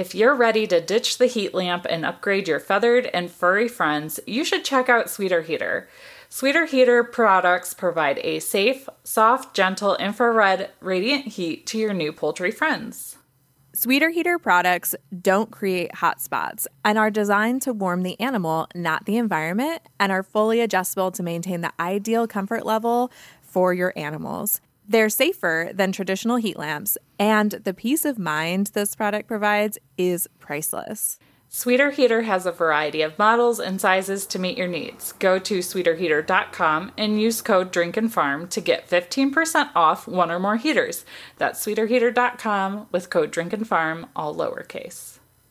If you're ready to ditch the heat lamp and upgrade your feathered and furry friends, you should check out Sweeter Heater. Sweeter Heater products provide a safe, soft, gentle infrared radiant heat to your new poultry friends. Sweeter Heater products don't create hot spots and are designed to warm the animal, not the environment, and are fully adjustable to maintain the ideal comfort level for your animals. They're safer than traditional heat lamps, and the peace of mind this product provides is priceless. Sweeter Heater has a variety of models and sizes to meet your needs. Go to sweeterheater.com and use code DRINKANDFARM to get 15% off one or more heaters. That's sweeterheater.com with code DRINKANDFARM, all lowercase.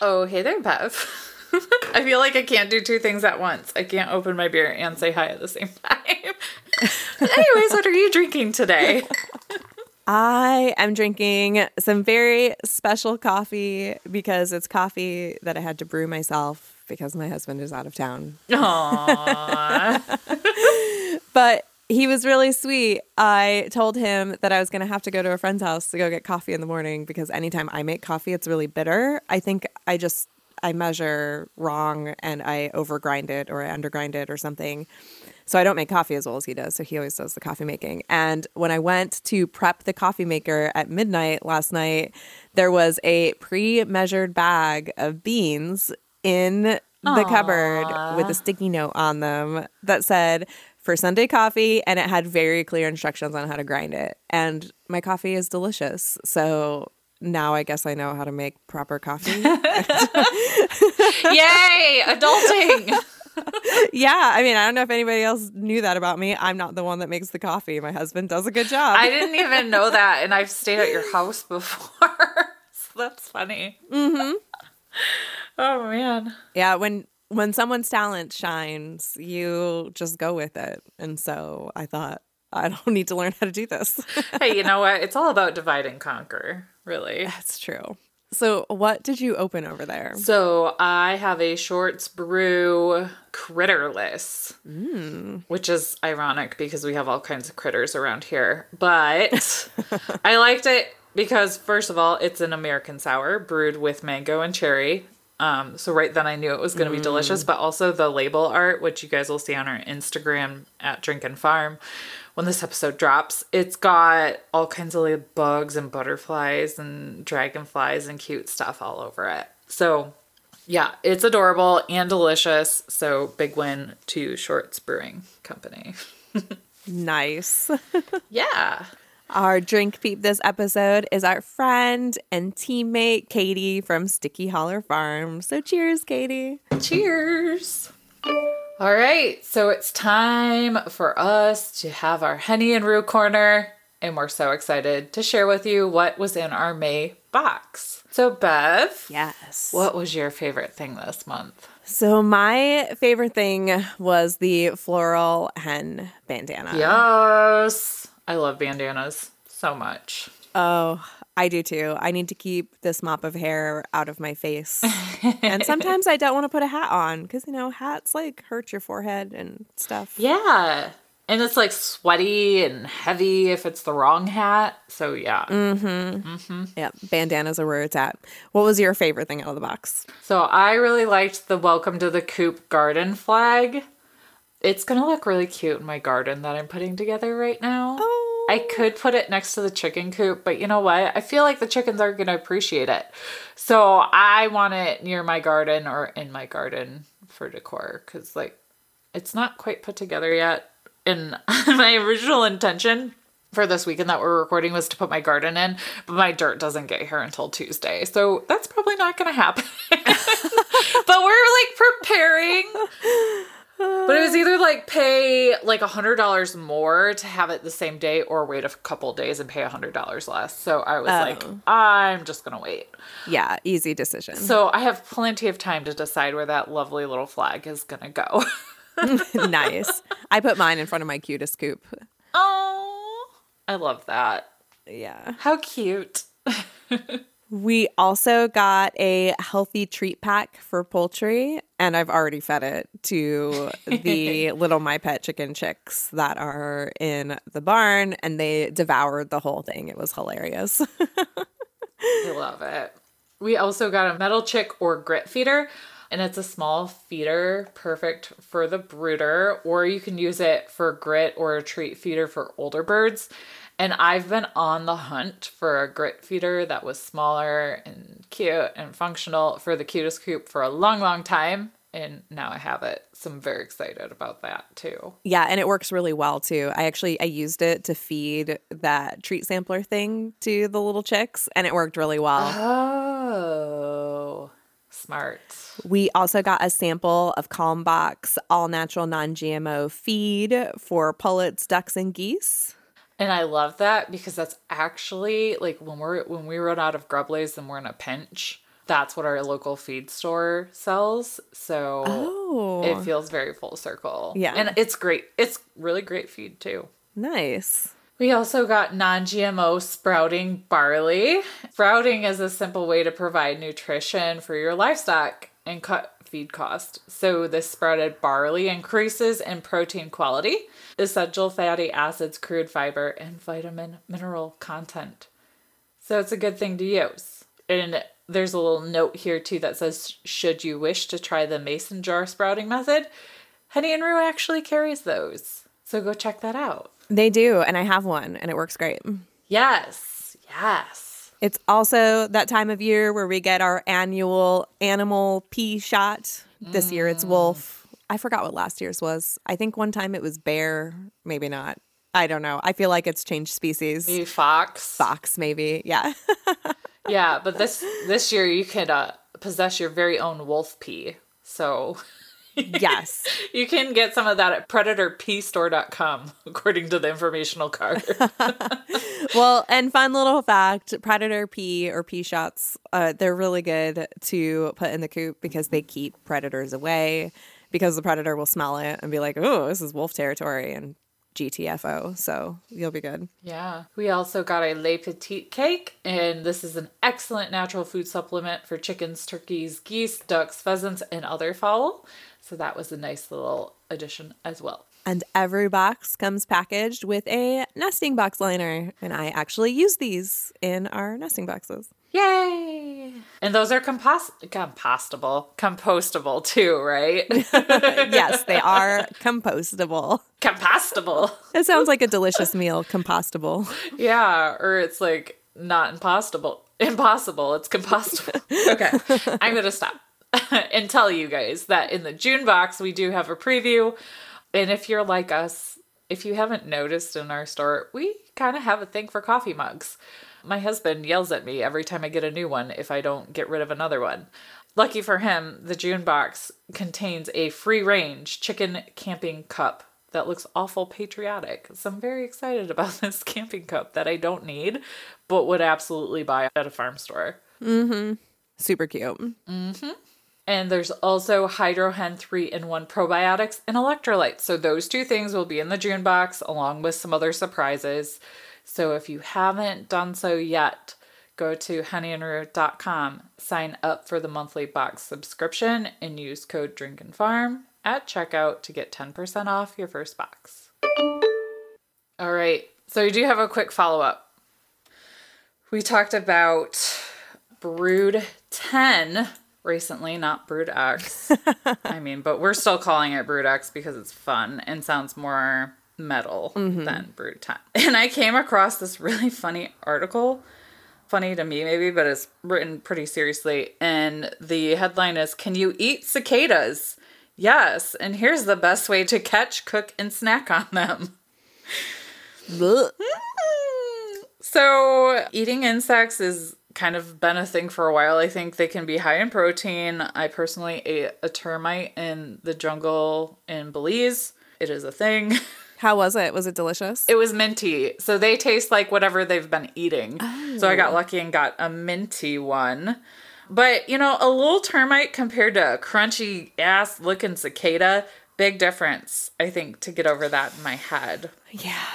Oh, hey there, Bev. I feel like I can't do two things at once. I can't open my beer and say hi at the same time. Anyways, what are you drinking today? I am drinking some very special coffee because it's coffee that I had to brew myself because my husband is out of town. Aww. But he was really sweet. I told him that I was going to have to go to a friend's house to go get coffee in the morning because anytime I make coffee, it's really bitter. I think I just I measure wrong and I overgrind it or I undergrind it or something. So I don't make coffee as well as he does. So he always does the coffee making. And when I went to prep the coffee maker at midnight last night, there was a pre-measured bag of beans in the cupboard with a sticky note on them that said for Sunday coffee and it had very clear instructions on how to grind it. And my coffee is delicious. So now I guess I know how to make proper coffee. Yay, adulting. yeah, I mean, I don't know if anybody else knew that about me. I'm not the one that makes the coffee. My husband does a good job. I didn't even know that, and I've stayed at your house before. so that's funny. Mm-hmm. Oh man. yeah, when when someone's talent shines, you just go with it. And so I thought I don't need to learn how to do this. Hey, you know what? It's all about divide and conquer, really. That's true. So, what did you open over there? So I have a Shorts Brew Critterless, mm. which is ironic because we have all kinds of critters around here. But I liked it because, first of all, it's an American sour brewed with mango and cherry. Um, so right then I knew it was going to be delicious. But also the label art, which you guys will see on our Instagram at Drink and Farm when this episode drops, it's got all kinds of like bugs and butterflies and dragonflies and cute stuff all over it. So yeah, it's adorable and delicious. So big win to Shorts Brewing Company. Nice. Yeah. Our drink peep this episode is our friend and teammate Katie from Sticky Holler Farm. So, cheers, Katie. Cheers. All right, so it's time for us to have our Henny and Roo corner, and we're so excited to share with you what was in our May box. So, Bev, Yes. what was your favorite thing this month? So, my favorite thing was the floral hen bandana. Yes, I love bandanas so much. Oh, I do too. I need to keep this mop of hair out of my face. and sometimes I don't want to put a hat on because, you know, hats like hurt your forehead and stuff. Yeah. And it's like sweaty and heavy if it's the wrong hat. So, yeah. Mhm. Mhm. Yeah, bandanas are where it's at. What was your favorite thing out of the box? So I really liked the Welcome to the Coop garden flag. It's gonna look really cute in my garden that I'm putting together right now. Oh. I could put it next to the chicken coop, but you know what? I feel like the chickens are gonna appreciate it. So I want it near my garden or in my garden for decor because like it's not quite put together yet. And my original intention for this weekend that we're recording was to put my garden in, but my dirt doesn't get here until Tuesday. So that's probably not going to happen. but we're like preparing. But it was either like pay like a hundred dollars more to have it the same day or wait a couple days and pay a hundred dollars less. So I was like, Oh. I'm just gonna wait. Yeah, easy decision. So I have plenty of time to decide where that lovely little flag is gonna go. nice. I put mine in front of my cutest coop. oh, I love that. Yeah. How cute. We also got a healthy treat pack for poultry, and I've already fed it to the little My Pet chicken chicks that are in the barn, and they devoured the whole thing. It was hilarious. I love it. We also got a metal chick or grit feeder, and it's a small feeder, perfect for the brooder, or you can use it for grit or a treat feeder for older birds. And I've been on the hunt for a grit feeder that was smaller and cute and functional for the cutest coop for a long, long time. And now I have it. So I'm very excited about that too. yeah, and it works really well too. I actually I used it to feed that treat sampler thing to the little chicks, and it worked really well. Oh, smart. We also got a sample of Kalmbach all natural non GMO feed for pullets, ducks, and geese. And I love that because that's actually like when we're when we run out of Grubblies and we're in a pinch, that's what our local feed store sells. So Oh, it feels very full circle. Yeah. And it's great. It's really great feed too. nice. We also got non GMO sprouting barley. Sprouting is a simple way to provide nutrition for your livestock and cut feed cost. So, this sprouted barley increases in protein quality, essential fatty acids, crude fiber, and vitamin mineral content. So, it's a good thing to use. And there's a little note here too that says, should you wish to try the mason jar sprouting method, Henny and Roo actually carries those. So, go check that out. They do, and I have one, and it works great. Yes, yes. It's also that time of year where we get our annual animal pee shot. This year it's wolf. I forgot what last year's was. I think one time it was bear, maybe not. I don't know. I feel like it's changed species. Maybe fox. Fox, maybe. Yeah. Yeah, but this this year you can uh, possess your very own wolf pee. So yes. you can get some of that at predatorpeestore.com, according to the informational card. Well, and fun little fact predator pee or pee shots, uh, they're really good to put in the coop because they keep predators away because the predator will smell it and be like, oh, this is wolf territory and GTFO. So you'll be good. yeah. We also got a Le Petit cake, and this is an excellent natural food supplement for chickens, turkeys, geese, ducks, pheasants, and other fowl. So that was a nice little addition as well. And every box comes packaged with a nesting box liner. And I actually use these in our nesting boxes. Yay! And those are compost compostable, compostable too, right? yes, they are compostable. compostable. It sounds like a delicious meal, compostable. Yeah, or it's like not impossible. Impossible. It's compostable. Okay, I'm gonna stop and tell you guys that in the June box we do have a preview, and if you're like us, if you haven't noticed in our store, we kind of have a thing for coffee mugs. My husband yells at me every time I get a new one if I don't get rid of another one. Lucky for him, the June box contains a free range chicken camping cup that looks awful patriotic. So I'm very excited about this camping cup that I don't need, but would absolutely buy at a farm store. Mhm. Super cute. And there's also Hydrohen 3 in 1 probiotics and electrolytes. So those two things will be in the June box along with some other surprises. So if you haven't done so yet, go to hennyandroo.com, sign up for the monthly box subscription, and use code DRINKANDFARM at checkout to get 10% off your first box. All right, so we do have a quick follow up. We talked about Brood 10 recently, not Brood X. I mean, but we're still calling it Brood X because it's fun and sounds more metal mm-hmm. than Brood 10. And I came across this really funny article. Funny to me, maybe, but it's written pretty seriously. And the headline is Can you eat cicadas? Yes. And here's the best way to catch, cook, and snack on them. So, eating insects is kind of been a thing for a while. I think they can be high in protein. I personally ate a termite in the jungle in Belize. It is a thing. How was it? Was it delicious? It was minty. So they taste like whatever they've been eating. So I got oh. lucky and got a minty one. But, you know, a little termite compared to a crunchy ass looking cicada, big difference, I think, to get over that in my head. yeah.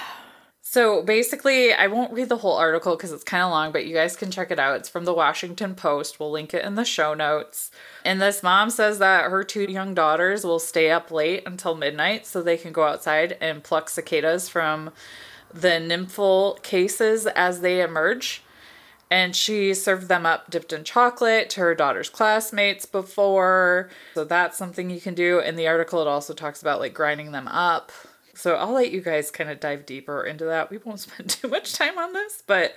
So basically, I won't read the whole article because it's kind of long, but you guys can check it out. It's from the Washington Post. We'll link it in the show notes. And this mom says that her two young daughters will stay up late until midnight so they can go outside and pluck cicadas from the nymphal cases as they emerge. And she served them up dipped in chocolate to her daughter's classmates before. So that's something you can do. In the article, it also talks about like grinding them up. So I'll let you guys kind of dive deeper into that. We won't spend too much time on this, but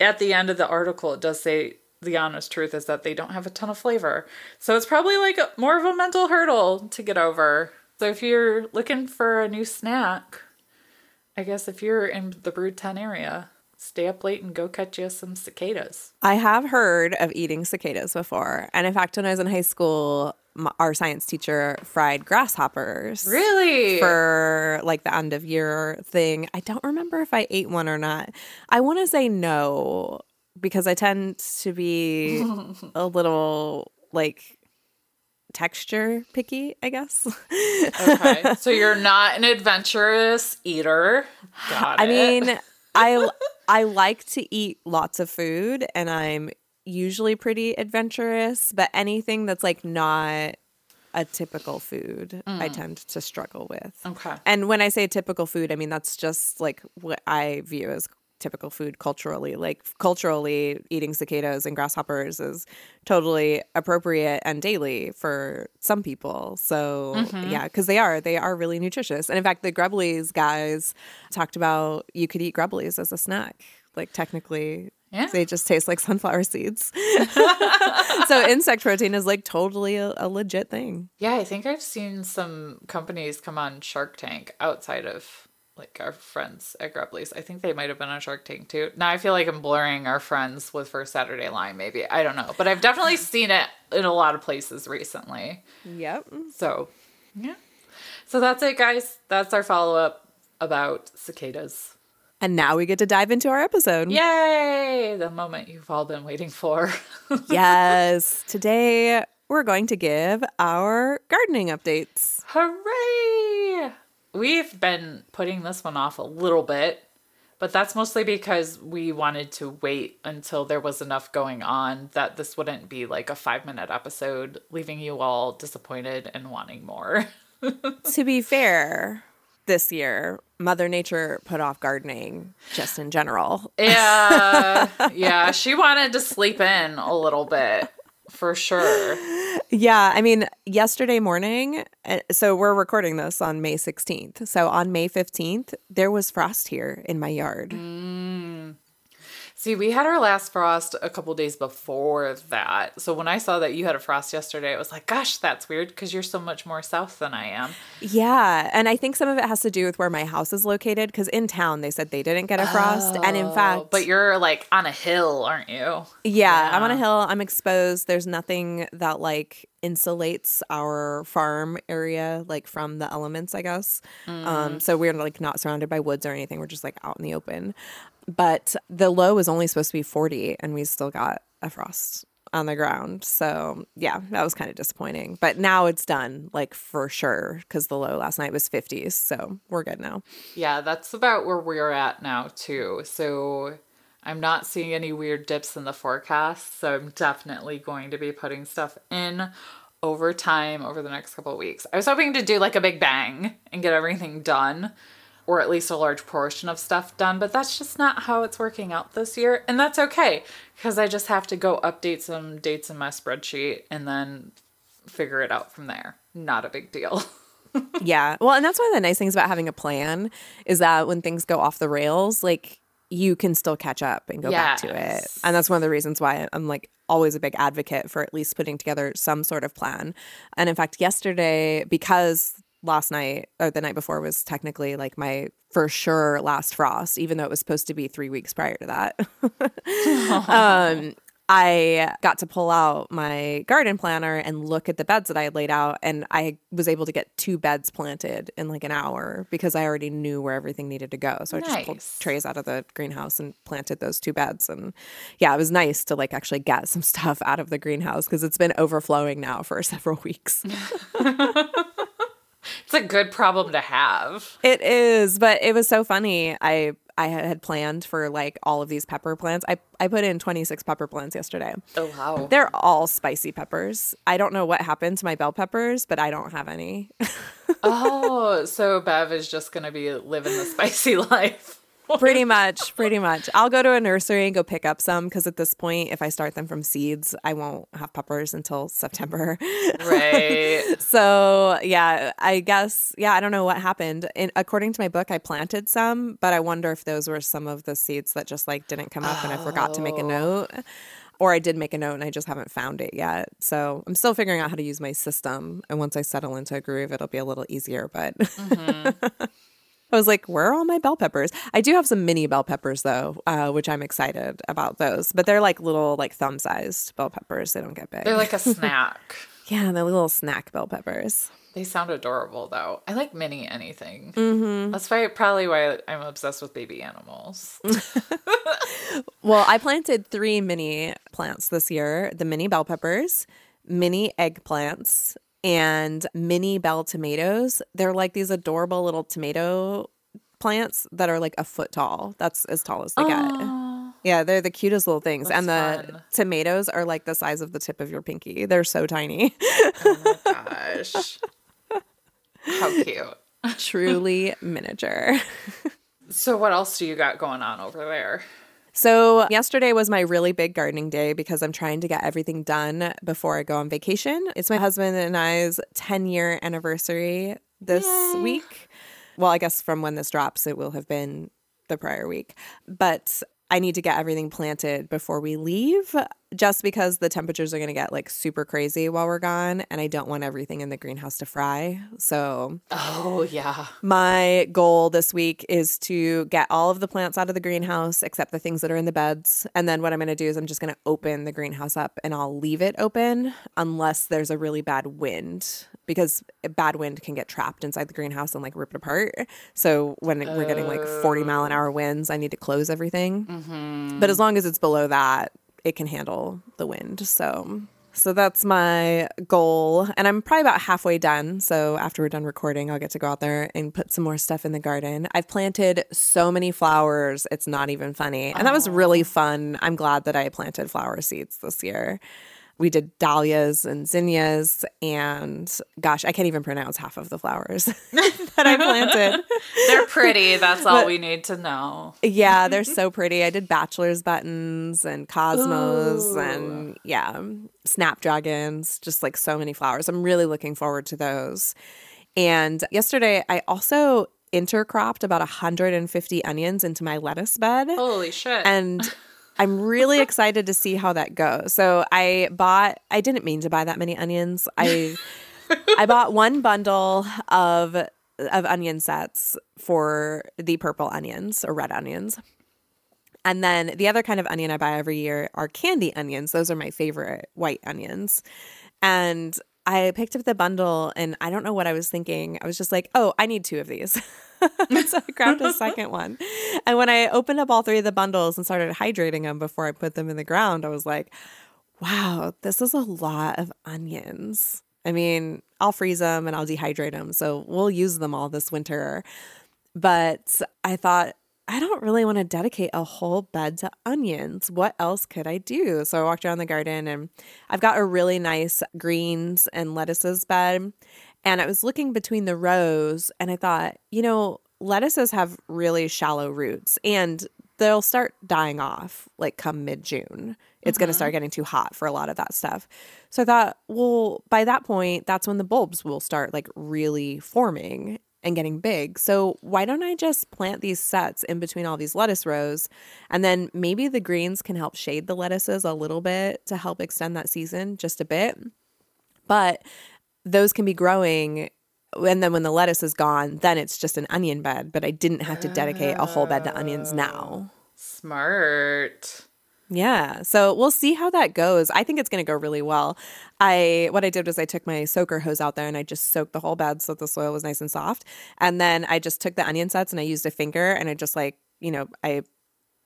at the end of the article, it does say the honest truth is that they don't have a ton of flavor. So it's probably like a, more of a mental hurdle to get over. So if you're looking for a new snack, I guess if you're in the Brood 10 area, stay up late and go catch you some cicadas. I have heard of eating cicadas before. And in fact, when I was in high school, m- our science teacher fried grasshoppers. Really? For like the end of year thing. I don't remember if I ate one or not. I want to say no because I tend to be a little like texture picky, I guess. okay. So you're not an adventurous eater. Got I it. mean, I I like to eat lots of food and I'm usually pretty adventurous, but anything that's like not a typical food, I mm. tend to struggle with. Okay. And when I say typical food, I mean that's just like what I view as typical food culturally. Like culturally, eating cicadas and grasshoppers is totally appropriate and daily for some people. So mm-hmm. yeah, because they are they are really nutritious. And in fact, the Grubblies guys talked about you could eat Grubblies as a snack. Like technically. Yeah. They just taste like sunflower seeds. so insect protein is like totally a, a legit thing. Yeah, I think I've seen some companies come on Shark Tank outside of like our friends at Grubblies. I think they might have been on Shark Tank too. Now I feel like I'm blurring our friends with First Saturday Lime, maybe. I don't know. But I've definitely seen it in a lot of places recently. Yep. So, yeah. So that's it, guys. That's our follow up about cicadas. And now we get to dive into our episode. Yay! The moment you've all been waiting for. yes. Today we're going to give our gardening updates. Hooray! We've been putting this one off a little bit, but that's mostly because we wanted to wait until there was enough going on that this wouldn't be like a five minute episode, leaving you all disappointed and wanting more. to be fair, this year, Mother Nature put off gardening just in general. yeah, yeah, she wanted to sleep in a little bit for sure. Yeah, I mean, yesterday morning, uh, so we're recording this on May 16th. So on May 15th, there was frost here in my yard. See, we had our last frost a couple days before that. So when I saw that you had a frost yesterday, I was like, gosh, that's weird because you're so much more south than I am. Yeah, and I think some of it has to do with where my house is located because in town they said they didn't get a frost. And in fact, Oh, But you're like on a hill, aren't you? Yeah, I'm on a hill. I'm exposed. There's nothing that like insulates our farm area like from the elements, I guess. Um, so we're like not surrounded by woods or anything. We're just like out in the open. But the low was only supposed to be 40, and we still got a frost on the ground. So yeah, that was kind of disappointing. But now it's done, like for sure, because the low last night was 50s. So we're good now. Yeah, that's about where we're at now, too. So I'm not seeing any weird dips in the forecast. So I'm definitely going to be putting stuff in over time over the next couple of weeks. I was hoping to do like a big bang and get everything done. Or at least a large portion of stuff done, but that's just not how it's working out this year. And that's okay, because I just have to go update some dates in my spreadsheet and then figure it out from there. Not a big deal. Yeah. Well, and that's one of the nice things about having a plan is that when things go off the rails, like you can still catch up and go back to it. And that's one of the reasons why I'm like always a big advocate for at least putting together some sort of plan. And in fact, yesterday, because last night or the night before was technically like my for sure last frost, even though it was supposed to be three weeks prior to that. um, I got to pull out my garden planner and look at the beds that I had laid out. And I was able to get two beds planted in like an hour because I already knew where everything needed to go. So I just pulled trays out of the greenhouse and planted those two beds. And yeah, it was nice to like actually get some stuff out of the greenhouse because it's been overflowing now for several weeks. It's a good problem to have. It is, but it was so funny. I I had planned for like all of these pepper plants. I I put in 26 pepper plants yesterday. Oh wow. They're all spicy peppers. I don't know what happened to my bell peppers, but I don't have any. oh, so Bev is just gonna be living the spicy life. pretty much, pretty much. I'll go to a nursery and go pick up some because at this point, if I start them from seeds, I won't have peppers until September. Right. So yeah, I guess yeah, I don't know what happened. And according to my book, I planted some, but I wonder if those were some of the seeds that just like didn't come up, and I forgot to make a oh. note, or I did make a note and I just haven't found it yet. So I'm still figuring out how to use my system, and once I settle into a groove, it'll be a little easier. But. Mm-hmm. I was like, where are all my bell peppers? I do have some mini bell peppers though, uh, which I'm excited about those. But they're like little, like thumb sized bell peppers. They don't get big. They're like a snack. yeah, they're little snack bell peppers. They sound adorable though. I like mini anything. Mm-hmm. That's why probably why I'm obsessed with baby animals. Well, I planted three mini plants this year the mini bell peppers, mini eggplants, and mini bell tomatoes. They're like these adorable little tomato plants that are like a foot tall. That's as tall as they get. Yeah, they're the cutest little things. and the fun. tomatoes are like the size of the tip of your pinky. They're so tiny. oh my gosh. How cute. Truly miniature. So what else do you got going on over there? So, yesterday was my really big gardening day because I'm trying to get everything done before I go on vacation. It's my husband and I's 10 year anniversary this week. Well, I guess from when this drops, it will have been the prior week. But I need to get everything planted before we leave just because the temperatures are going to get like super crazy while we're gone. And I don't want everything in the greenhouse to fry. So, Oh yeah. my goal this week is to get all of the plants out of the greenhouse except the things that are in the beds. And then what I'm going to do is I'm just going to open the greenhouse up and I'll leave it open unless there's a really bad wind because a bad wind can get trapped inside the greenhouse and like rip it apart. So when we're getting like 40 mile an oh. hour winds, I need to close everything. Mm-hmm. But as long as it's below that, it can handle the wind. So so that's my goal. And I'm probably about halfway done. So after we're done recording, I'll get to go out there and put some more stuff in the garden. I've planted so many flowers, it's not even funny. And that was really fun. I'm glad that I planted flower seeds this year. We did dahlias and zinnias, and gosh, I can't even pronounce half of the flowers that I planted. They're pretty. That's all we need to know. Yeah, they're so pretty. I did bachelor's buttons and cosmos and yeah, snapdragons, just like so many flowers. I'm really looking forward to those. And yesterday, I also intercropped about 150 onions into my lettuce bed. Holy shit. And I'm really excited to see how that goes. So I bought I didn't mean to buy that many onions. I I bought one bundle of of onion sets for the purple onions or red onions. And then the other kind of onion I buy every year are candy onions. Those are my favorite white onions. And I picked up the bundle and I don't know what I was thinking. I was just like, oh, I need two of these. so I grabbed a second one. And when I opened up all three of the bundles and started hydrating them before I put them in the ground, I was like, wow, this is a lot of onions. I mean, I'll freeze them and I'll dehydrate them. So we'll use them all this winter. But I thought, I don't really want to dedicate a whole bed to onions. What else could I do? So I walked around the garden and I've got a really nice greens and lettuces bed. And I was looking between the rows and I thought, you know, lettuces have really shallow roots and they'll start dying off like come mid June. It's going to start mm-hmm. getting too hot for a lot of that stuff. So I thought, well, by that point, that's when the bulbs will start like really forming and getting big. So why don't I just plant these sets in between all these lettuce rows? And then maybe the greens can help shade the lettuces a little bit to help extend that season just a bit. But those can be growing and then when the lettuce is gone, then it's just an onion bed, but I didn't have to dedicate a whole bed to onions now. Smart. Yeah. So we'll see how that goes. I think it's going to go really well. I what I did was I took my soaker hose out there and I just soaked the whole bed so that the soil was nice and soft. And then I just took the onion sets and I used a finger and I just like, you know, I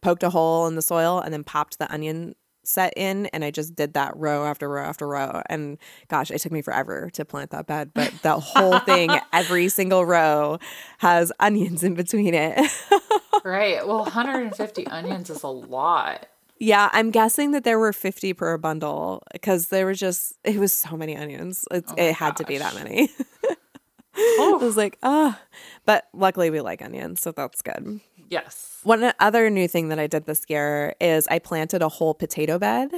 poked a hole in the soil and then popped the onion set in and I just did that row after row after row. And gosh, it took me forever to plant that bed, but the whole thing, every single row has onions in between it. Right. Well, 150 onions is a lot. Yeah, I'm guessing that there were 50 per bundle because there was just it was so many onions. It's, Oh it had to be that gosh. many. I was like, ah, but luckily we like onions, so that's good. Yes. One other new thing that I did this year is I planted a whole potato bed.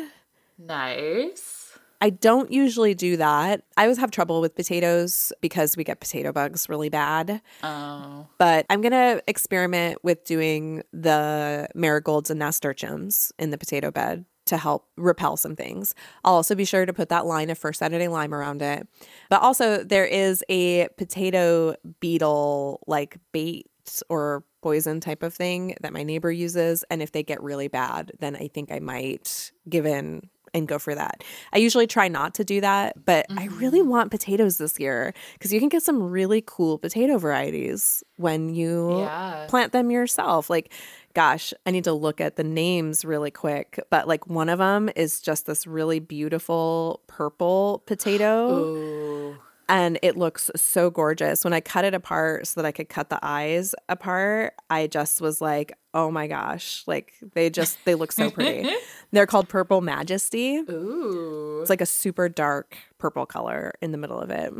Nice. I don't usually do that. I always have trouble with potatoes because we get potato bugs really bad. Oh. But I'm going to experiment with doing the marigolds and nasturtiums in the potato bed to help repel some things. I'll also be sure to put that line of First Saturday Lime around it. But also, there is a potato beetle like bait or poison type of thing that my neighbor uses. And if they get really bad, then I think I might give in and go for that. I usually try not to do that, but I really mm-hmm. want potatoes this year because you can get some really cool potato varieties when you Yeah. plant them yourself. Like, gosh, I need to look at the names really quick, but like one of them is just this really beautiful purple potato Ooh. And it looks so gorgeous. When I cut it apart so that I could cut the eyes apart, I just was like, "Oh my gosh, like they just they look so pretty." They're called Purple Majesty. Ooh. It's like a super dark purple color in the middle of it.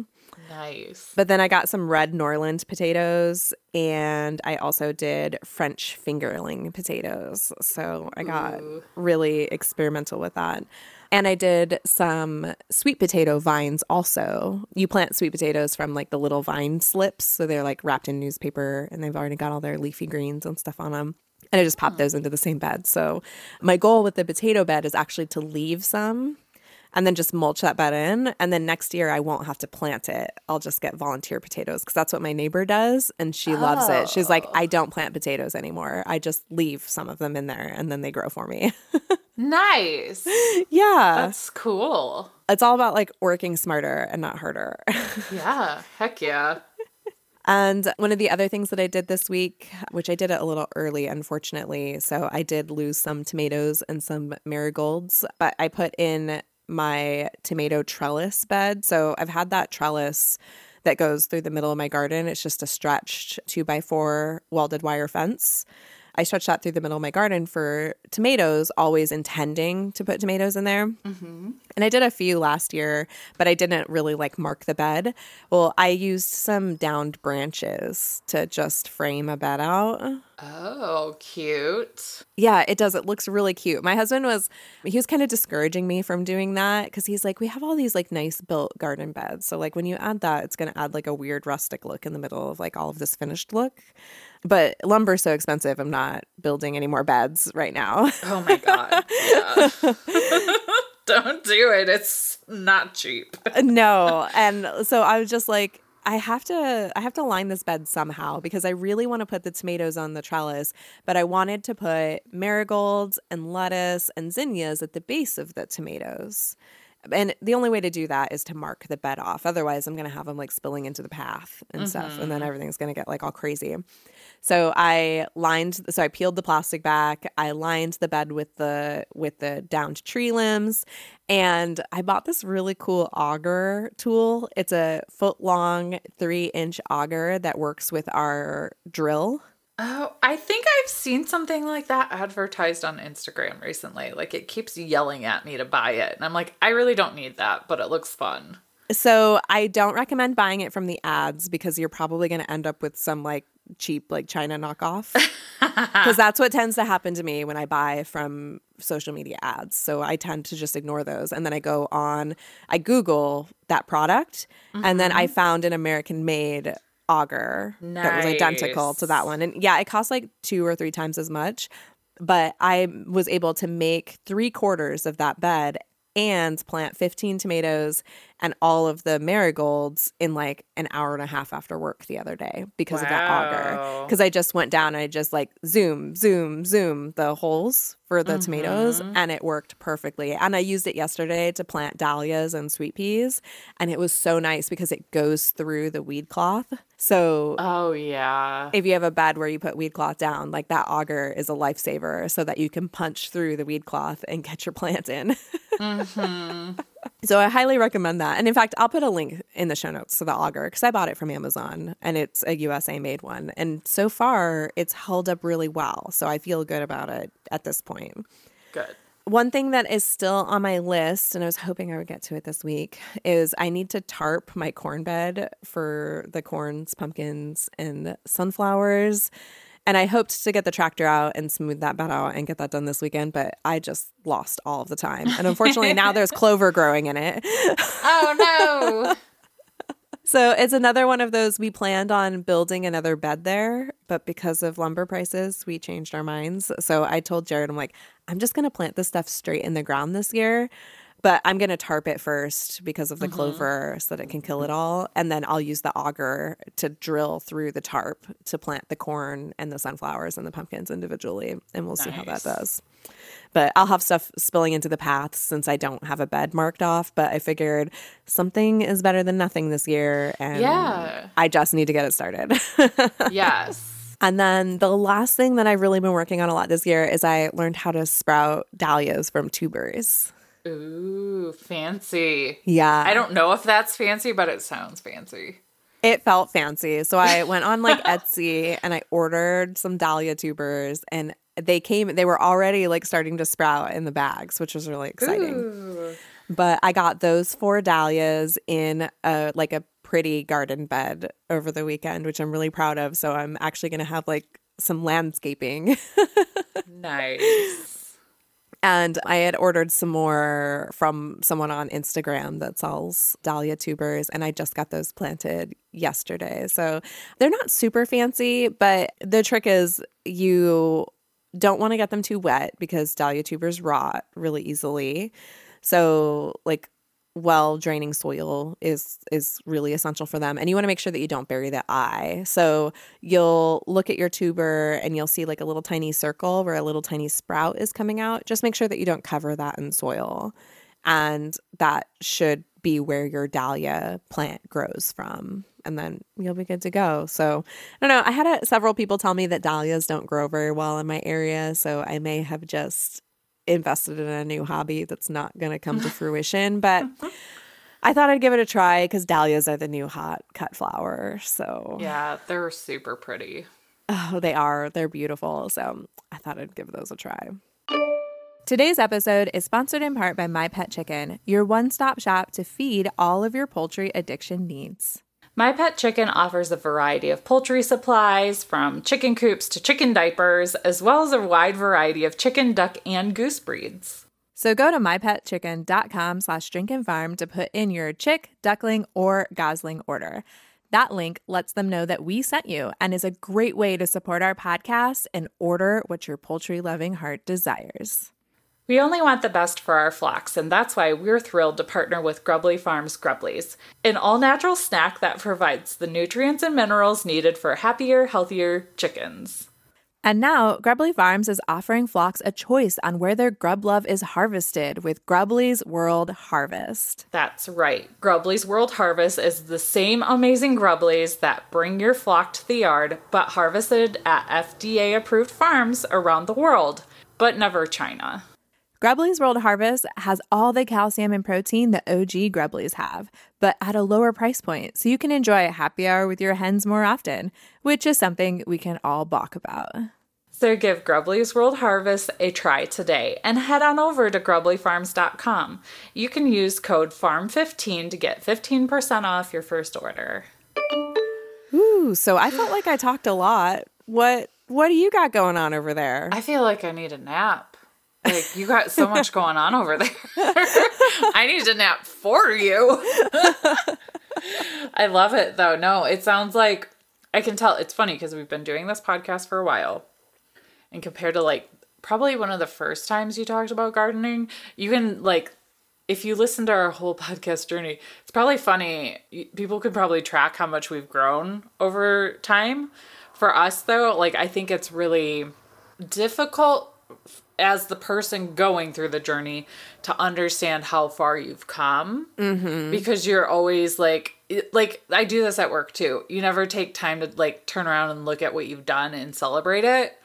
Nice. But then I got some red Norland potatoes and I also did French fingerling potatoes. So I got Ooh. really experimental with that. And I did some sweet potato vines also. You plant sweet potatoes from like the little vine slips. So they're like wrapped in newspaper and they've already got all their leafy greens and stuff on them. And I just popped hmm. those into the same bed. So my goal with the potato bed is actually to leave some and then just mulch that bed in. And then next year I won't have to plant it. I'll just get volunteer potatoes because that's what my neighbor does. And she loves it. She's like, oh. I don't plant potatoes anymore. I just leave some of them in there and then they grow for me. Nice. yeah. That's cool. it's all about like working smarter and not harder. Yeah. Heck yeah. And one of the other things that I did this week, which I did it a little early, unfortunately. So I did lose some tomatoes and some marigolds, but I put in my tomato trellis bed. So I've had that trellis that goes through the middle of my garden. It's just a stretched two by four welded wire fence. I stretched that through the middle of my garden for tomatoes, always intending to put tomatoes in there. Mm-hmm. And I did a few last year, but I didn't really like mark the bed. Well, I used some downed branches to just frame a bed out. Oh, cute. Yeah, it does. It looks really cute. My husband was he was kind of discouraging me from doing that because he's like, we have all these like nice built garden beds. So like when you add that, it's gonna add like a weird rustic look in the middle of like all of this finished look. But lumber's so expensive, I'm not building any more beds right now. Oh my god. Don't do it. It's not cheap. Uh, no. And so I was just like, I have to I have to line this bed somehow because I really want to put the tomatoes on the trellis, but I wanted to put marigolds and lettuce and zinnias at the base of the tomatoes. And the only way to do that is to mark the bed off. Otherwise, I'm going to have them like spilling into the path and stuff. And then mm-hmm. everything's going to get like all crazy. So I lined, so I peeled the plastic back. I lined the bed with the with the downed tree limbs, and I bought this really cool auger tool. It's a foot long, three inch auger that works with our drill. Oh, I think I've seen something like that advertised on Instagram recently. Like it keeps yelling at me to buy it. And I'm like, I really don't need that, but it looks fun. So I don't recommend buying it from the ads because you're probably going to end up with some like cheap like China knockoff. Because that's what tends to happen to me when I buy from social media ads. So I tend to just ignore those. And then I go on, I Google that product, and then I mm-hmm. found an American made auger that was identical to that one. And yeah, it cost like two or three times as much. But I was able to make three quarters of that bed and plant 15 tomatoes and all of the marigolds in like an hour and a half after work the other day because of that auger. Because I just went down and I just like zoom, zoom, zoom the holes for the mm-hmm. tomatoes and it worked perfectly. And I used it yesterday to plant dahlias and sweet peas. And it was so nice because it goes through the weed cloth. So Oh yeah. if you have a bed where you put weed cloth down, like that auger is a lifesaver so that you can punch through the weed cloth and get your plant in. Mm-hmm. so I highly recommend that. And in fact, I'll put a link in the show notes to the auger because I bought it from Amazon and it's a USA made one. And so far, it's held up really well. So I feel good about it at this point. Good. One thing that is still on my list, and I was hoping I would get to it this week, is I need to tarp my corn bed for the corns, pumpkins, and sunflowers. And I hoped to get the tractor out and smooth that bed out and get that done this weekend, but I just lost all of the time. And unfortunately, now there's clover growing in it. Oh no. So it's another one of those we planned on building another bed there, but because of lumber prices, we changed our minds. So I told Jared, I'm like, I'm just going to plant this stuff straight in the ground this year, but I'm going to tarp it first because of the mm-hmm. clover so that it can kill it mm-hmm. all. And then I'll use the auger to drill through the tarp to plant the corn and the sunflowers and the pumpkins individually. And we'll see how that does. But I'll have stuff spilling into the paths since I don't have a bed marked off. But I figured something is better than nothing this year. And Yeah. I just need to get it started. yes. and then the last thing that I've really been working on a lot this year is I learned how to sprout dahlias from tubers. Ooh, fancy. Yeah. I don't know if that's fancy, but it sounds fancy. It felt fancy. So I went on like Etsy and I ordered some dahlia tubers and they came they were already like starting to sprout in the bags, which was really exciting. Ooh. But I got those four dahlias in a like a pretty garden bed over the weekend, which I'm really proud of. So I'm actually going to have like some landscaping. Nice. And I had ordered some more from someone on Instagram that sells dahlia tubers and I just got those planted yesterday. So they're not super fancy, but the trick is you don't want to get them too wet because dahlia tubers rot really easily. So like well draining soil is is really essential for them and you want to make sure that you don't bury the eye. So you'll look at your tuber and you'll see like a little tiny circle where a little tiny sprout is coming out. Just make sure that you don't cover that in soil and that should be where your dahlia plant grows from and then you'll be good to go. So i don't know i had a, several people tell me that dahlias don't grow very well in my area so i may have just invested in a new hobby that's not going to come to fruition but i thought i'd give it a try because dahlias are the new hot cut flower so Yeah, they're super pretty. Oh, they are. They're beautiful. So I thought I'd give those a try. Today's episode is sponsored in part by My Pet Chicken, your one stop shop to feed all of your poultry addiction needs. My Pet Chicken offers a variety of poultry supplies, from chicken coops to chicken diapers, as well as a wide variety of chicken, duck, and goose breeds. So go to mypetchicken.com slash drinkinfarm to put in your chick, duckling, or gosling order. That link lets them know that we sent you and is a great way to support our podcast and order what your poultry loving heart desires. We only want the best for our flocks, and that's why we're thrilled to partner with Grubbly Farms Grubblies, an all natural snack that provides the nutrients and minerals needed for happier, healthier chickens. And now, Grubbly Farms is offering flocks a choice on where their grub love is harvested with Grubbly's World Harvest. That's right. Grubbly's World Harvest is the same amazing Grubblies that bring your flock to the yard, but harvested at FDA approved farms around the world, but never China. Grubbly's World Harvest has all the calcium and protein that OG Grubblies have, but at a lower price point, so you can enjoy a happy hour with your hens more often, which is something we can all balk about. So give Grubbly's World Harvest a try today and head on over to grubblyfarms.com. You can use code FARM15 to get 15% off your first order. Ooh, so I felt like I talked a lot. What what do you got going on over there? I feel like I need a nap. Like you got so much going on over there. I need to nap for you. I love it though. No, it sounds like I can tell it's funny because we've been doing this podcast for a while. And compared to like probably one of the first times you talked about gardening, you can like if you listen to our whole podcast journey, it's probably funny. People could probably track how much we've grown over time. For us, though, like I think it's really difficult as the person going through the journey to understand how far you've come mm-hmm. because you're always like like I do this at work too. You never take time to like turn around and look at what you've done and celebrate it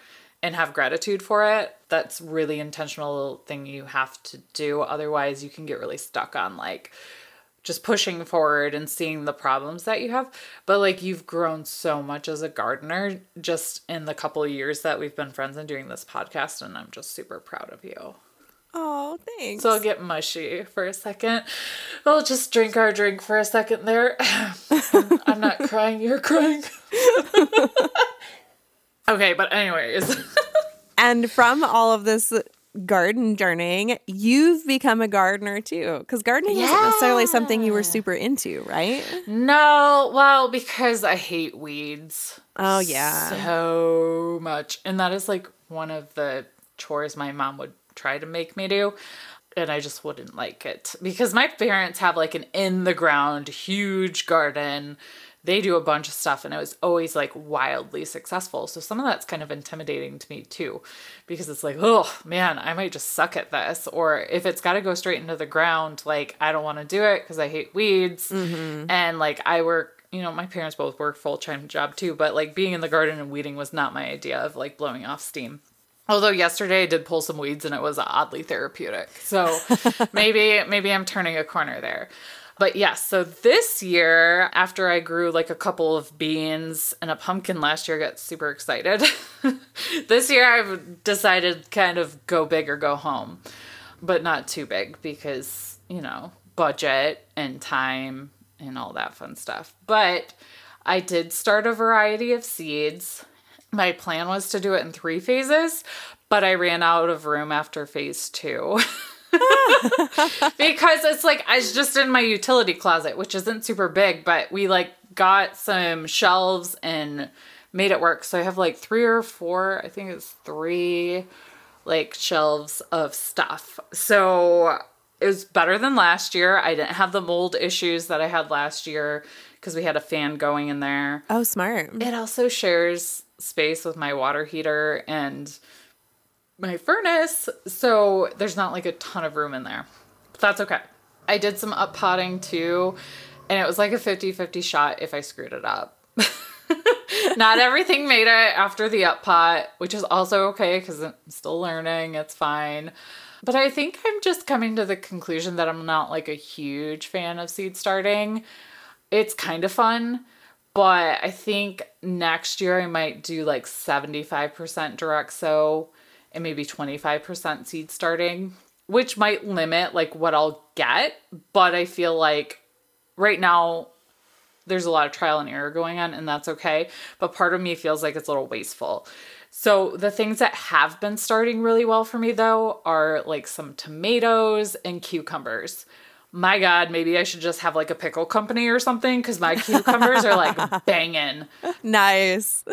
and have gratitude for it. That's really intentional thing you have to do otherwise you can get really stuck on like just pushing forward and seeing the problems that you have. But like you've grown so much as a gardener just in the couple of years that we've been friends and doing this podcast and I'm just super proud of you. Oh, thanks. So I'll get mushy for a second. We'll just drink our drink for a second there. I'm not crying, you're crying. okay, but anyways. and from all of this garden journeying, you've become a gardener too. Because gardening isn't necessarily something you were super into, right? no, well, because I hate weeds. Oh, yeah. so much. And that is like one of the chores my mom would try to make me do. And I just wouldn't like it because my parents have like an in the ground huge garden. They do a bunch of stuff and it was always like wildly successful. So some of that's kind of intimidating to me too because it's like, oh man, I might just suck at this. Or if it's got to go straight into the ground, like I don't want to do it because I hate weeds. Mm-hmm. And like I work you know, my parents both work full time job too, but like being in the garden and weeding was not my idea of like blowing off steam. Although yesterday I did pull some weeds and it was oddly therapeutic. So maybe maybe I'm turning a corner there. But yes, so this year, after I grew like a couple of beans and a pumpkin last year, I got super excited. this year I've decided kind of go big or go home, but not too big because, you know, budget and time and all that fun stuff. But I did start a variety of seeds. My plan was to do it in three phases, but I ran out of room after phase two. because it's like I was just in my utility closet, which isn't super big, but we like got some shelves and made it work. So I have like three or four, I think it's three like shelves of stuff. So it was better than last year. I didn't have the mold issues that I had last year because we had a fan going in there. Oh, smart. It also shares space with my water heater and my furnace, so there's not like a ton of room in there. But that's okay. I did some up potting too, and it was like a 50 50 shot if I screwed it up. not everything made it after the up pot, which is also okay because I'm still learning. It's fine. But I think I'm just coming to the conclusion that I'm not like a huge fan of seed starting. It's kind of fun, but I think next year I might do like 75% direct sow and maybe 25% seed starting, which might limit like what I'll get, but I feel like right now there's a lot of trial and error going on and that's okay, but part of me feels like it's a little wasteful. So the things that have been starting really well for me though are like some tomatoes and cucumbers. My god, maybe I should just have like a pickle company or something cuz my cucumbers are like banging. Nice.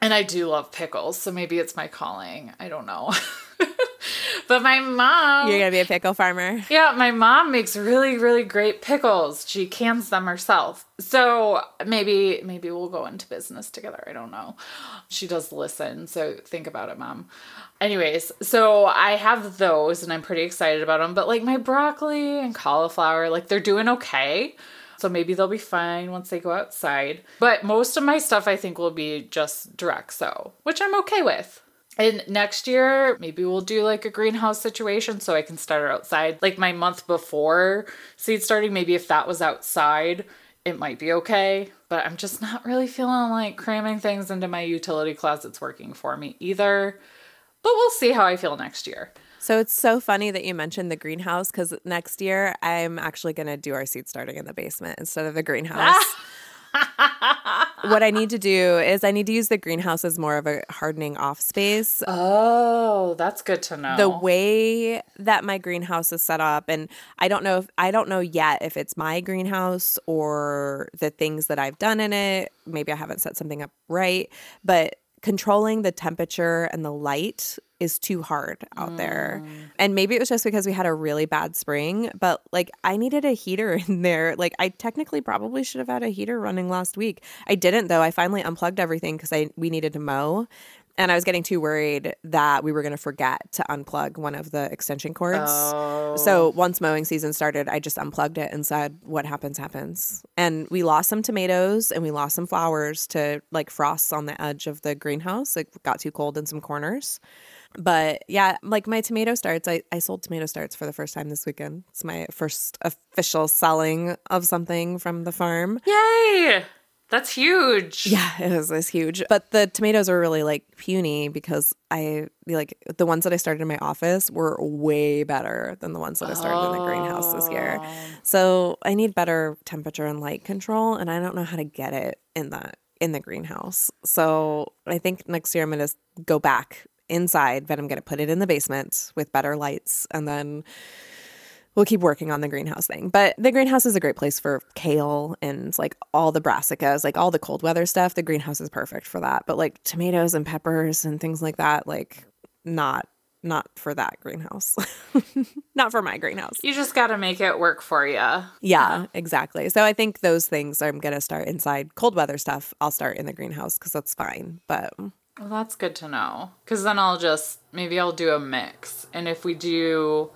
And I do love pickles, so maybe it's my calling. I don't know. but my mom You're going to be a pickle farmer. yeah, my mom makes really, really great pickles. She cans them herself. So maybe maybe we'll go into business together. I don't know. She does listen, so think about it, mom. Anyways, so I have those and I'm pretty excited about them. But like my broccoli and cauliflower, like they're doing okay. So maybe they'll be fine once they go outside. But most of my stuff I think will be just direct sow, which I'm okay with. And next year, maybe we'll do like a greenhouse situation so I can start outside. Like my month before seed starting, maybe if that was outside, it might be okay. But I'm just not really feeling like cramming things into my utility closets working for me either. But we'll see how I feel next year. So it's so funny that you mentioned the greenhouse because next year I'm actually going to do our seed starting in the basement instead of the greenhouse. what I need to do is I need to use the greenhouse as more of a hardening off space. Oh, that's good to know. the way that my greenhouse is set up and I don't know if I don't know yet if it's my greenhouse or the things that I've done in it. Maybe I haven't set something up right, but controlling the temperature and the light is too hard out there. Mm. And maybe it was just because we had a really bad spring, but like I needed a heater in there. Like I technically probably should have had a heater running last week. I didn't though. I finally unplugged everything because I we needed to mow. And I was getting too worried that we were going to forget to unplug one of the extension cords. So oh. once mowing season started, I just unplugged it and said, "What happens, happens." And we lost some tomatoes and we lost some flowers to like frosts on the edge of the greenhouse. It got too cold in some corners. But yeah, like my tomato starts, I, I sold tomato starts for the first time this weekend. It's my first official selling of something from the farm. Yay! That's huge. Yeah, it was, it's huge. But the tomatoes are really like puny because I like the ones that I started in my office were way better than the ones that I started in the greenhouse this year. Oh. So I need better temperature and light control, and I don't know how to get it in the in the greenhouse. So I think next year I'm gonna go back inside, but I'm gonna put it in the basement with better lights, and then we'll keep working on the greenhouse thing. But the greenhouse is a great place for kale and like all the brassicas, like all the cold weather stuff. The greenhouse is perfect for that. But like tomatoes and peppers and things like that, like not not for that greenhouse. not for my greenhouse. You just got to make it work for you. Yeah, exactly. So I think those things I'm going to start inside. Cold weather stuff, I'll start in the greenhouse cuz that's fine. But Well, that's good to know. Because then I'll just, maybe I'll do a mix. And if we do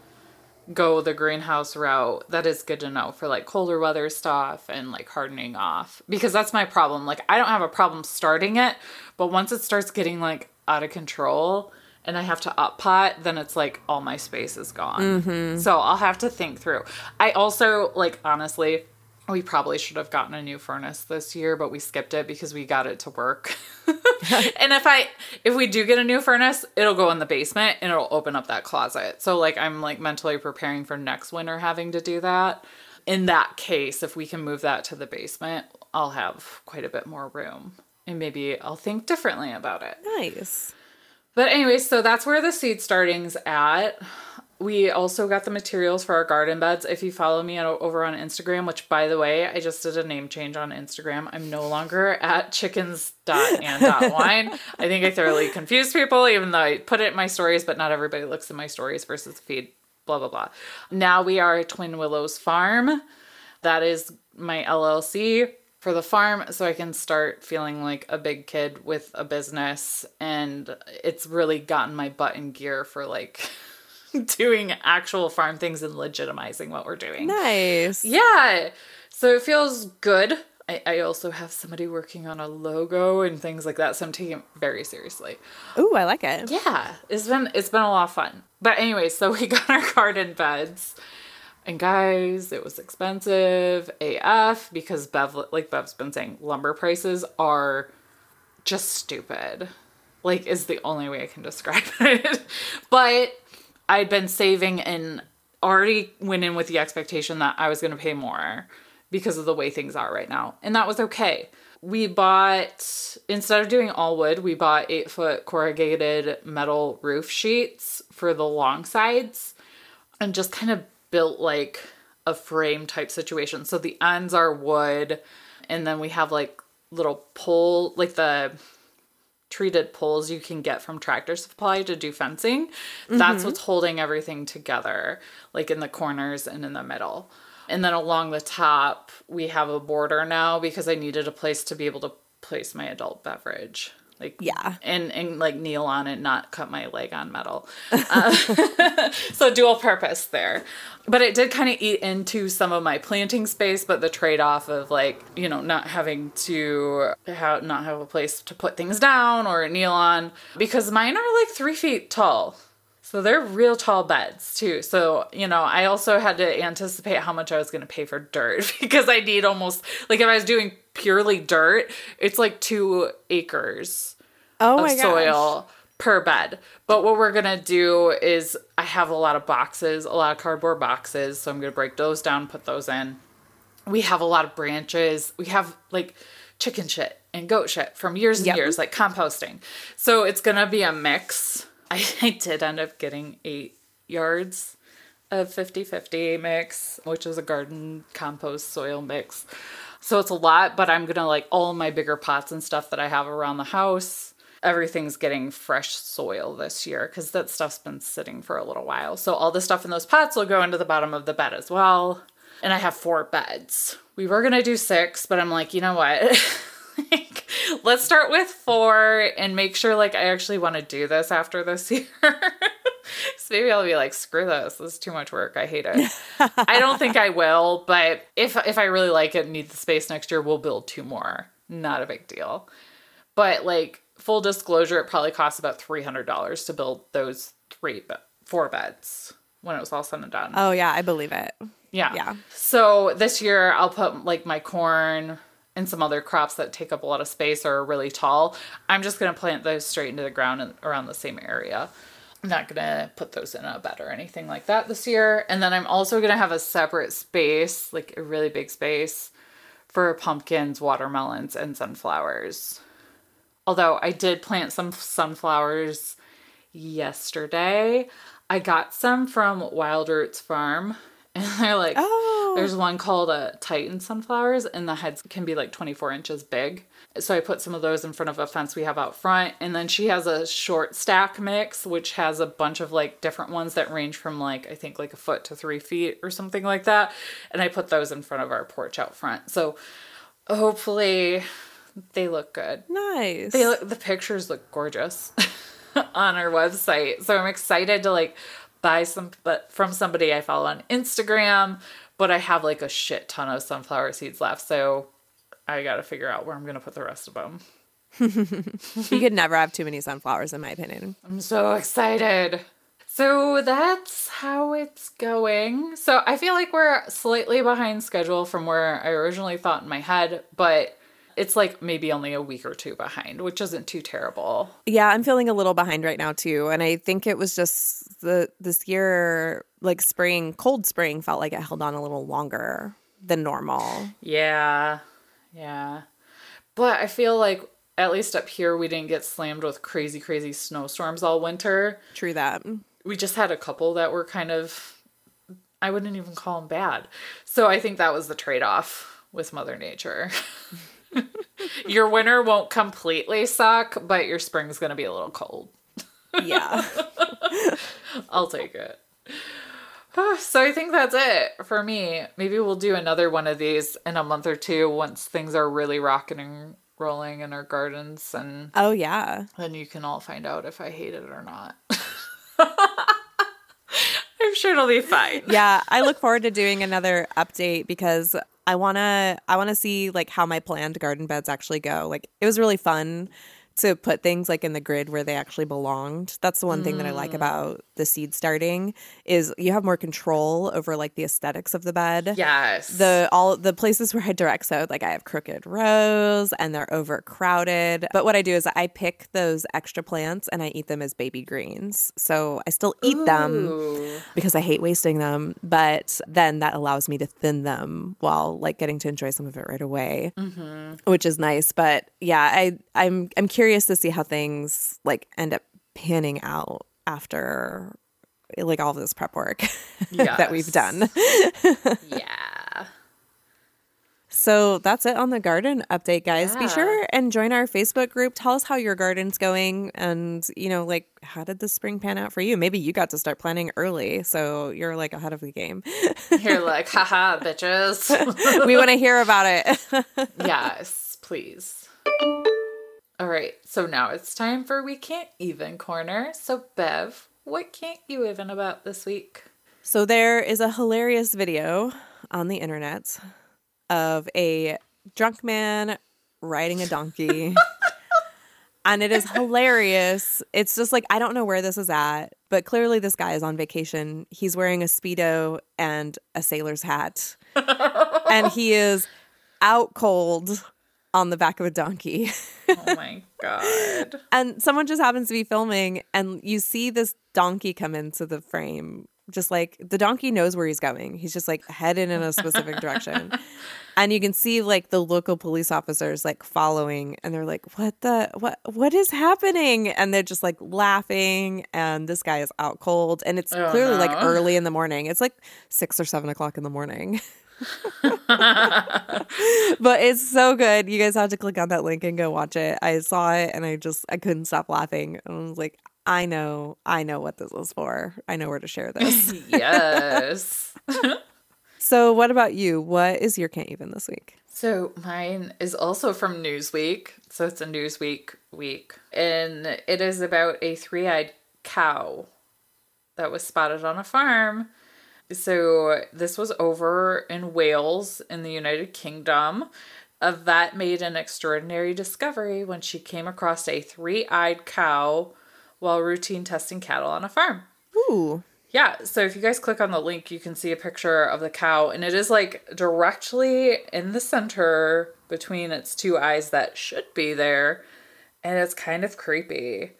go the greenhouse route, that is good to know for like colder weather stuff and like hardening off. Because that's my problem. Like, I don't have a problem starting it, but once it starts getting like out of control and I have to up pot, then it's like all my space is gone. Mm-hmm. So I'll have to think through. I also, like, honestly, we probably should have gotten a new furnace this year, but we skipped it because we got it to work. and if I if we do get a new furnace, it'll go in the basement and it'll open up that closet. So like I'm like mentally preparing for next winter having to do that. In that case, if we can move that to the basement, I'll have quite a bit more room. And maybe I'll think differently about it. nice. But anyway, so that's where the seed starting's at. We also got the materials for our garden beds. If you follow me over on Instagram, which by the way, I just did a name change on Instagram. I'm no longer at chickens dot and dot chickens.and.wine. I think I thoroughly confused people, even though I put it in my stories, but not everybody looks in my stories versus the feed, blah, blah, blah. Now we are Twin Willows Farm. That is my LLC for the farm so I can start feeling like a big kid with a business and it's really gotten my butt in gear for like doing actual farm things and legitimizing what we're doing. Nice. Yeah. So it feels good. I, I also have somebody working on a logo and things like that, so I'm taking it very seriously. Ooh, I like it. Yeah, it's been it's been a lot of fun. But anyway, so we got our garden beds. And guys, it was expensive AF because Bev like Bev's been saying lumber prices are just stupid. Like is the only way I can describe it. but I'd been saving and already went in with the expectation that I was going to pay more because of the way things are right now. And that was okay. We bought, instead of doing all wood, we bought eight foot corrugated metal roof sheets for the long sides and just kind of built like a frame type situation. So the ends are wood and then we have like little pole, like the treated poles you can get from Tractor Supply to do fencing. That's mm-hmm. what's holding everything together, like in the corners and in the middle. And then along the top, we have a border now because I needed a place to be able to place my adult beverage. Like Yeah. and and like kneel on it, not cut my leg on metal. Uh, so dual purpose there. But it did kind of eat into some of my planting space, but the trade off of like, you know, not having to have not have a place to put things down or kneel on. Because mine are like three feet tall. So they're real tall beds too. So, you know, I also had to anticipate how much I was going to pay for dirt because I need almost like if I was doing purely dirt, it's like 2 acres Oh of my gosh. soil per bed. But what we're gonna do is I have a lot of boxes, a lot of cardboard boxes, so I'm gonna break those down, put those in. We have a lot of branches. We have like chicken shit and goat shit from years and Yep. years, like composting. So it's gonna be a mix. I, I did end up getting eight yards of 50-50 mix, which is a garden compost soil mix. So it's a lot, but I'm gonna like all my bigger pots and stuff that I have around the house. everything's getting fresh soil this year because that stuff's been sitting for a little while. So all the stuff in those pots will go into the bottom of the bed as well. And I have four beds. We were gonna do six, but I'm like, you know what? like, let's start with four and make sure like I actually want to do this after this year. so maybe I'll be like, screw this. This is too much work. I hate it. I don't think I will, but if if I really like it and need the space next year, we'll build two more. Not a big deal. But like full disclosure, it probably costs about three hundred dollars to build those three four beds when it was all said and done. Oh yeah, I believe it. Yeah. Yeah. So this year I'll put like my corn and some other crops that take up a lot of space or are really tall. I'm just going to plant those straight into the ground around the same area. I'm not going to put those in a bed or anything like that this year. And then I'm also going to have a separate space, like a really big space for pumpkins, watermelons, and sunflowers. Although I did plant some sunflowers yesterday. I got some from Wild Roots Farm. And they're like, Oh. There's one called a Titan sunflowers, and the heads can be like 24 inches big. So I put some of those in front of a fence we have out front. And then she has a short stack mix, which has a bunch of like different ones that range from like, I think like a foot to three feet or something like that. And I put those in front of our porch out front. So hopefully they look good. Nice. They look, the pictures look gorgeous on our website. So I'm excited to like buy some but from somebody I follow on Instagram, but I have like a shit ton of sunflower seeds left. So I got to figure out where I'm going to put the rest of them. you could never have too many sunflowers, in my opinion. I'm so excited. So that's how it's going. So I feel like we're slightly behind schedule from where I originally thought in my head, but it's like maybe only a week or two behind, which isn't too terrible. Yeah, I'm feeling a little behind right now too, and I think it was just the this year, like spring, cold spring, felt like it held on a little longer than normal. Yeah. Yeah. But I feel like at least up here we didn't get slammed with crazy crazy snowstorms all winter. True that. We just had a couple that were kind of I wouldn't even call them bad. So I think that was the trade-off with mother nature. your winter won't completely suck, but your spring's going to be a little cold. Yeah. I'll take it. So I think that's it for me. Maybe we'll do another one of these in a month or two once things are really rocking and rolling in our gardens and oh yeah. then you can all find out if I hate it or not. I'm sure it'll be fine. Yeah, I look forward to doing another update because I want to I want to see like how my planned garden beds actually go. Like it was really fun to put things like in the grid where they actually belonged. That's the one thing that I like mm. about the seed starting is you have more control over like the aesthetics of the bed. Yes. The all the places where I direct sowed, like I have crooked rows and they're overcrowded. But what I do is I pick those extra plants and I eat them as baby greens. So I still eat them because I hate wasting them. But then that allows me to thin them while like getting to enjoy some of it right away, mm-hmm. which is nice. But yeah, I I'm I'm curious to see how things like end up panning out after like all of this prep work that we've done. Yeah. So that's it on the garden update, guys. Be sure and join our Facebook group. Tell us how your garden's going and, you know, like how did the spring pan out for you? Maybe you got to start planning early, so you're like ahead of the game. You're like, haha, bitches. we want to hear about it. yes, please. All right, so now it's time for We Can't Even Corner. So, Bev, what can't you even about this week? so there is a hilarious video on the internet of a drunk man riding a donkey. and it is hilarious. It's just like I don't know where this is at, but clearly this guy is on vacation. He's wearing a speedo and a sailor's hat. and he is out cold on the back of a donkey. Oh my God. and someone just happens to be filming and you see this donkey come into the frame. Just like the donkey knows where he's going. He's just like headed in a specific direction. And you can see like the local police officers like following and they're like what the what what is happening? And they're just like laughing. And this guy is out cold. And it's Oh, clearly like early in the morning. It's like six or seven o'clock in the morning but it's so good. You guys have to click on that link and go watch it. I saw it and I just I couldn't stop laughing. And I was like, I know, I know what this is for. I know where to share this. yes. so what about you? What is your can't even this week? So mine is also from Newsweek. So it's a Newsweek week. And it is about a three eyed cow that was spotted on a farm. So this was over in Wales in the United Kingdom. Uh, a vet made an extraordinary discovery when she came across a three eyed cow while routine testing cattle on a farm. Ooh. Yeah, so if you guys click on the link, you can see a picture of the cow, and it is like directly in the center between its two eyes that should be there, and it's kind of creepy.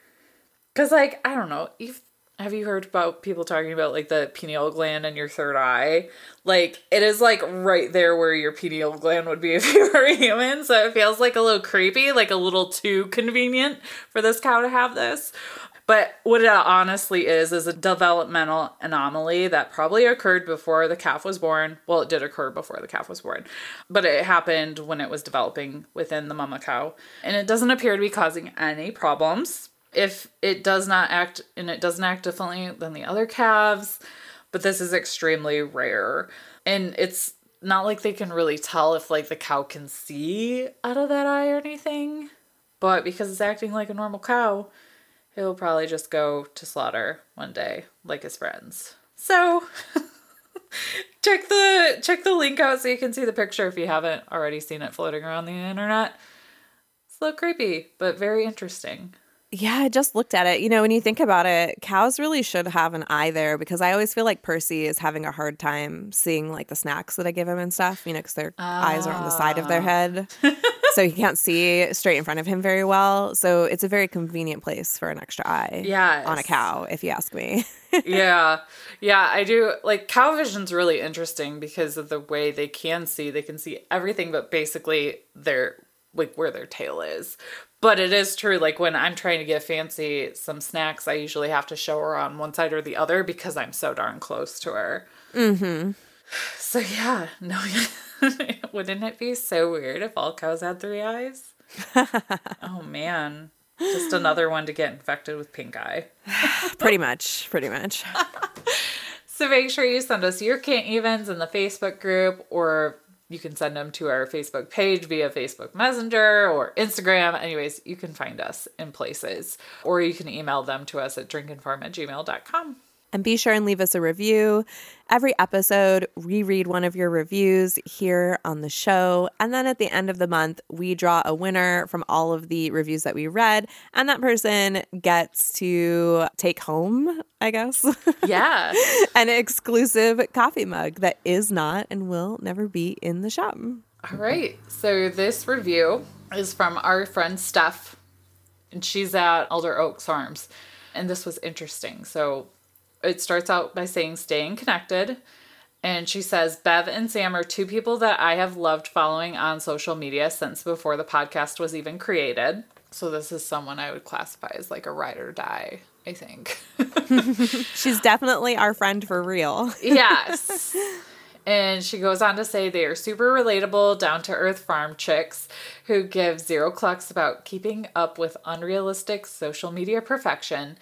Cause like I don't know, if have you heard about people talking about like the pineal gland in your third eye? Like it is like right there where your pineal gland would be if you were a human, so it feels like a little creepy, like a little too convenient for this cow to have this. But what it honestly is, is a developmental anomaly that probably occurred before the calf was born. Well, it did occur before the calf was born, but it happened when it was developing within the mama cow. And it doesn't appear to be causing any problems. If it does not act, and it doesn't act differently than the other calves, but this is extremely rare. And it's not like they can really tell if like the cow can see out of that eye or anything. But because it's acting like a normal cow, he'll probably just go to slaughter one day like his friends so check the check the link out so you can see the picture if you haven't already seen it floating around the internet it's a little creepy but very interesting Yeah, I just looked at it. You know, when you think about it, cows really should have an eye there because I always feel like Percy is having a hard time seeing like the snacks that I give him and stuff, you know, because their eyes are on the side of their ah. head. so he can't see straight in front of him very well. So it's a very convenient place for an extra eye Yes. on a cow, if you ask me. yeah yeah i do like cow vision's really interesting because of the way they can see they can see everything but basically their like where their tail is but it is true like when i'm trying to get fancy some snacks i usually have to show her on one side or the other because i'm so darn close to her. Mm-hmm. So yeah no wouldn't it be so weird if all cows had three eyes? Oh man. Just another one to get infected with pink eye. Pretty much, pretty much. So make sure you send us your can't evens in the Facebook group, or you can send them to our Facebook page via Facebook Messenger or Instagram. Anyways, you can find us in places, or you can email them to us at drinkinfarm at gmail.com. And be sure and leave us a review. Every episode, we read one of your reviews here on the show. And then at the end of the month, we draw a winner from all of the reviews that we read. And that person gets to take home, I guess, Yeah. an exclusive coffee mug that is not and will never be in the shop. All right. So this review is from our friend Steph, and she's at Elder Oaks Farms. And this was interesting. So it starts out by saying staying connected. And she says, Bev and Sam are two people that I have loved following on social media since before the podcast was even created. So this is someone I would classify as like a ride or die, I think. She's definitely our friend for real. yes. And she goes on to say they are super relatable, down to earth farm chicks who give zero clucks about keeping up with unrealistic social media perfection,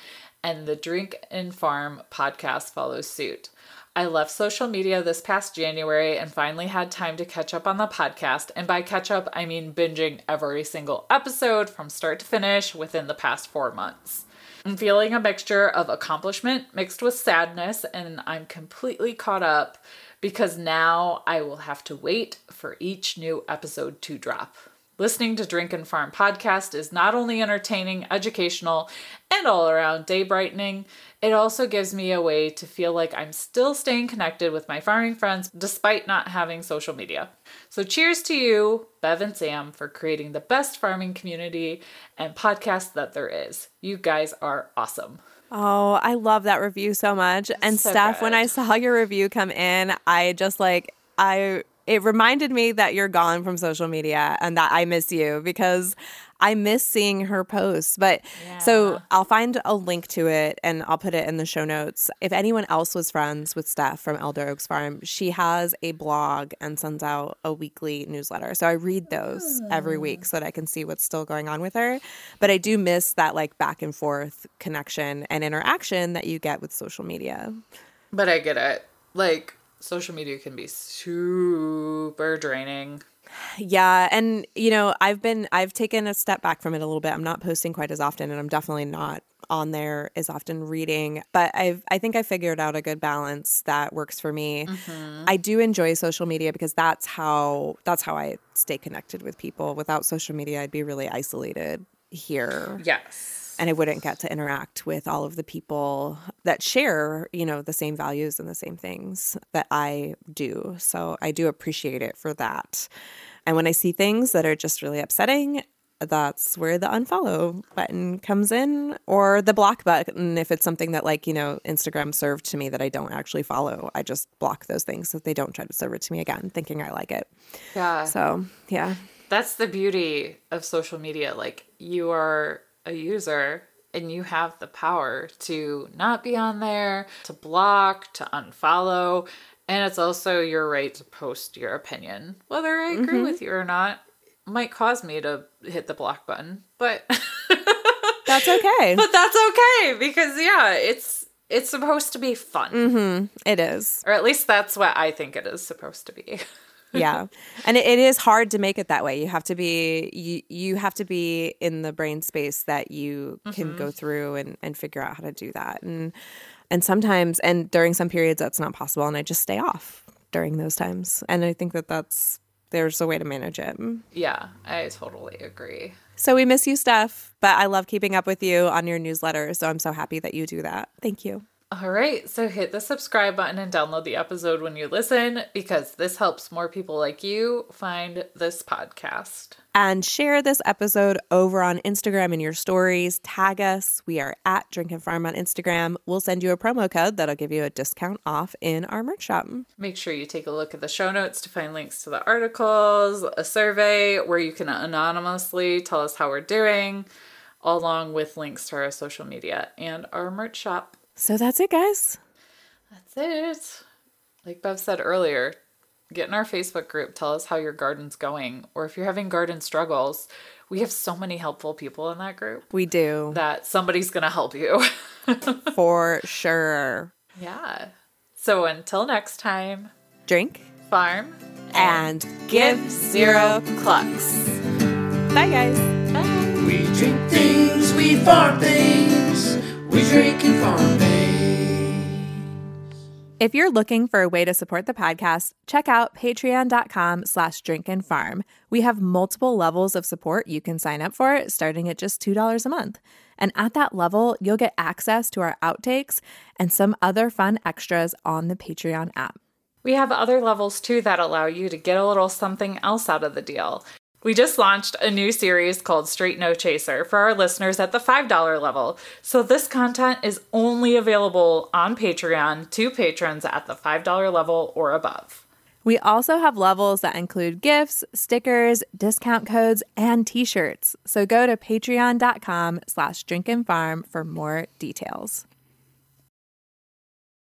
and the Drink and Farm podcast follows suit. I left social media this past January and finally had time to catch up on the podcast. And by catch up, I mean binging every single episode from start to finish within the past four months. I'm feeling a mixture of accomplishment mixed with sadness, and I'm completely caught up because now I will have to wait for each new episode to drop. Listening to Drink and Farm podcast is not only entertaining, educational, and all around day brightening, it also gives me a way to feel like I'm still staying connected with my farming friends despite not having social media. So, cheers to you, Bev and Sam, for creating the best farming community and podcast that there is. You guys are awesome. Oh, I love that review so much. And So Steph, when. I saw your review come in, I just like I it reminded me that you're gone from social media and that I miss you because I miss seeing her posts. But so I'll find a link to it and I'll put it in the show notes. If anyone else was friends with Steph from Elder Oaks Farm, she has a blog and sends out a weekly newsletter. So I read those every week ah. so that I can see what's still going on with her. But I do miss that like back and forth connection and interaction that you get with social media. But I get it. Like, social media can be super draining. Yeah, and you know, I've been I've taken a step back from it a little bit. I'm not posting quite as often and I'm definitely not on there as often reading, but I've I think I figured out a good balance that works for me. Mm-hmm. I do enjoy social media because that's how that's how I stay connected with people. Without social media, I'd be really isolated here Yes. And I wouldn't get to interact with all of the people that share, you know, the same values and the same things that I do. So I do appreciate it for that. And when I see things that are just really upsetting, that's where the unfollow button comes in or the block button if it's something that like, you know, Instagram served to me that I don't actually follow. I just block those things so they don't try to serve it to me again thinking I like it. Yeah. So, yeah. That's the beauty of social media. Like, you are a user and you have the power to not be on there, to block, to unfollow. And it's also your right to post your opinion. Whether I agree mm-hmm. with you or not might cause me to hit the block button, but That's okay. but that's okay because yeah, it's it's supposed to be fun. Mm-hmm. it is. Or at least that's what I think it is supposed to be. yeah. And it, it is hard to make it that way. You have to be you, you have to be in the brain space that you can go mm-hmm. through and, and figure out how to do that. And and sometimes and during some periods that's not possible and i just stay off during those times. And i think that that's there's a way to manage it. Yeah, I totally agree. so we miss you steph but i love keeping up with you on your newsletter so i'm so happy that you do that. Thank you All right, so hit the subscribe button and download the episode when you listen because this helps more people like you find this podcast. and share this episode over on Instagram in your stories. Tag us. We are at Drink and Farm on Instagram. We'll send you a promo code that'll give you a discount off in our merch shop. Make sure you take a look at the show notes to find links to the articles, a survey where you can anonymously tell us how we're doing, along with links to our social media and our merch shop. So that's it, guys. That's it. Like Bev said earlier, get in our Facebook group, tell us how your garden's going, or if you're having garden struggles. We have so many helpful people in that group We do that somebody's going to help you. for sure. yeah. So until next time, Drink farm and give zero clucks. Bye, guys. Bye. We drink things, we farm things. We drink and farm things. If you're looking for a way to support the podcast, check out patreon.com slash drink and farm. We have multiple levels of support you can sign up for, starting at just $2 a month. And at that level, you'll get access to our outtakes and some other fun extras on the Patreon app. We have other levels too that allow you to get a little something else out of the deal. We just launched a new series called Straight No Chaser for our listeners at the $5 level. So this content is only available on Patreon to patrons at the $5 level or above. We also have levels that include gifts, stickers, discount codes, and t-shirts. So go to patreon.com slash drink and farm for more details.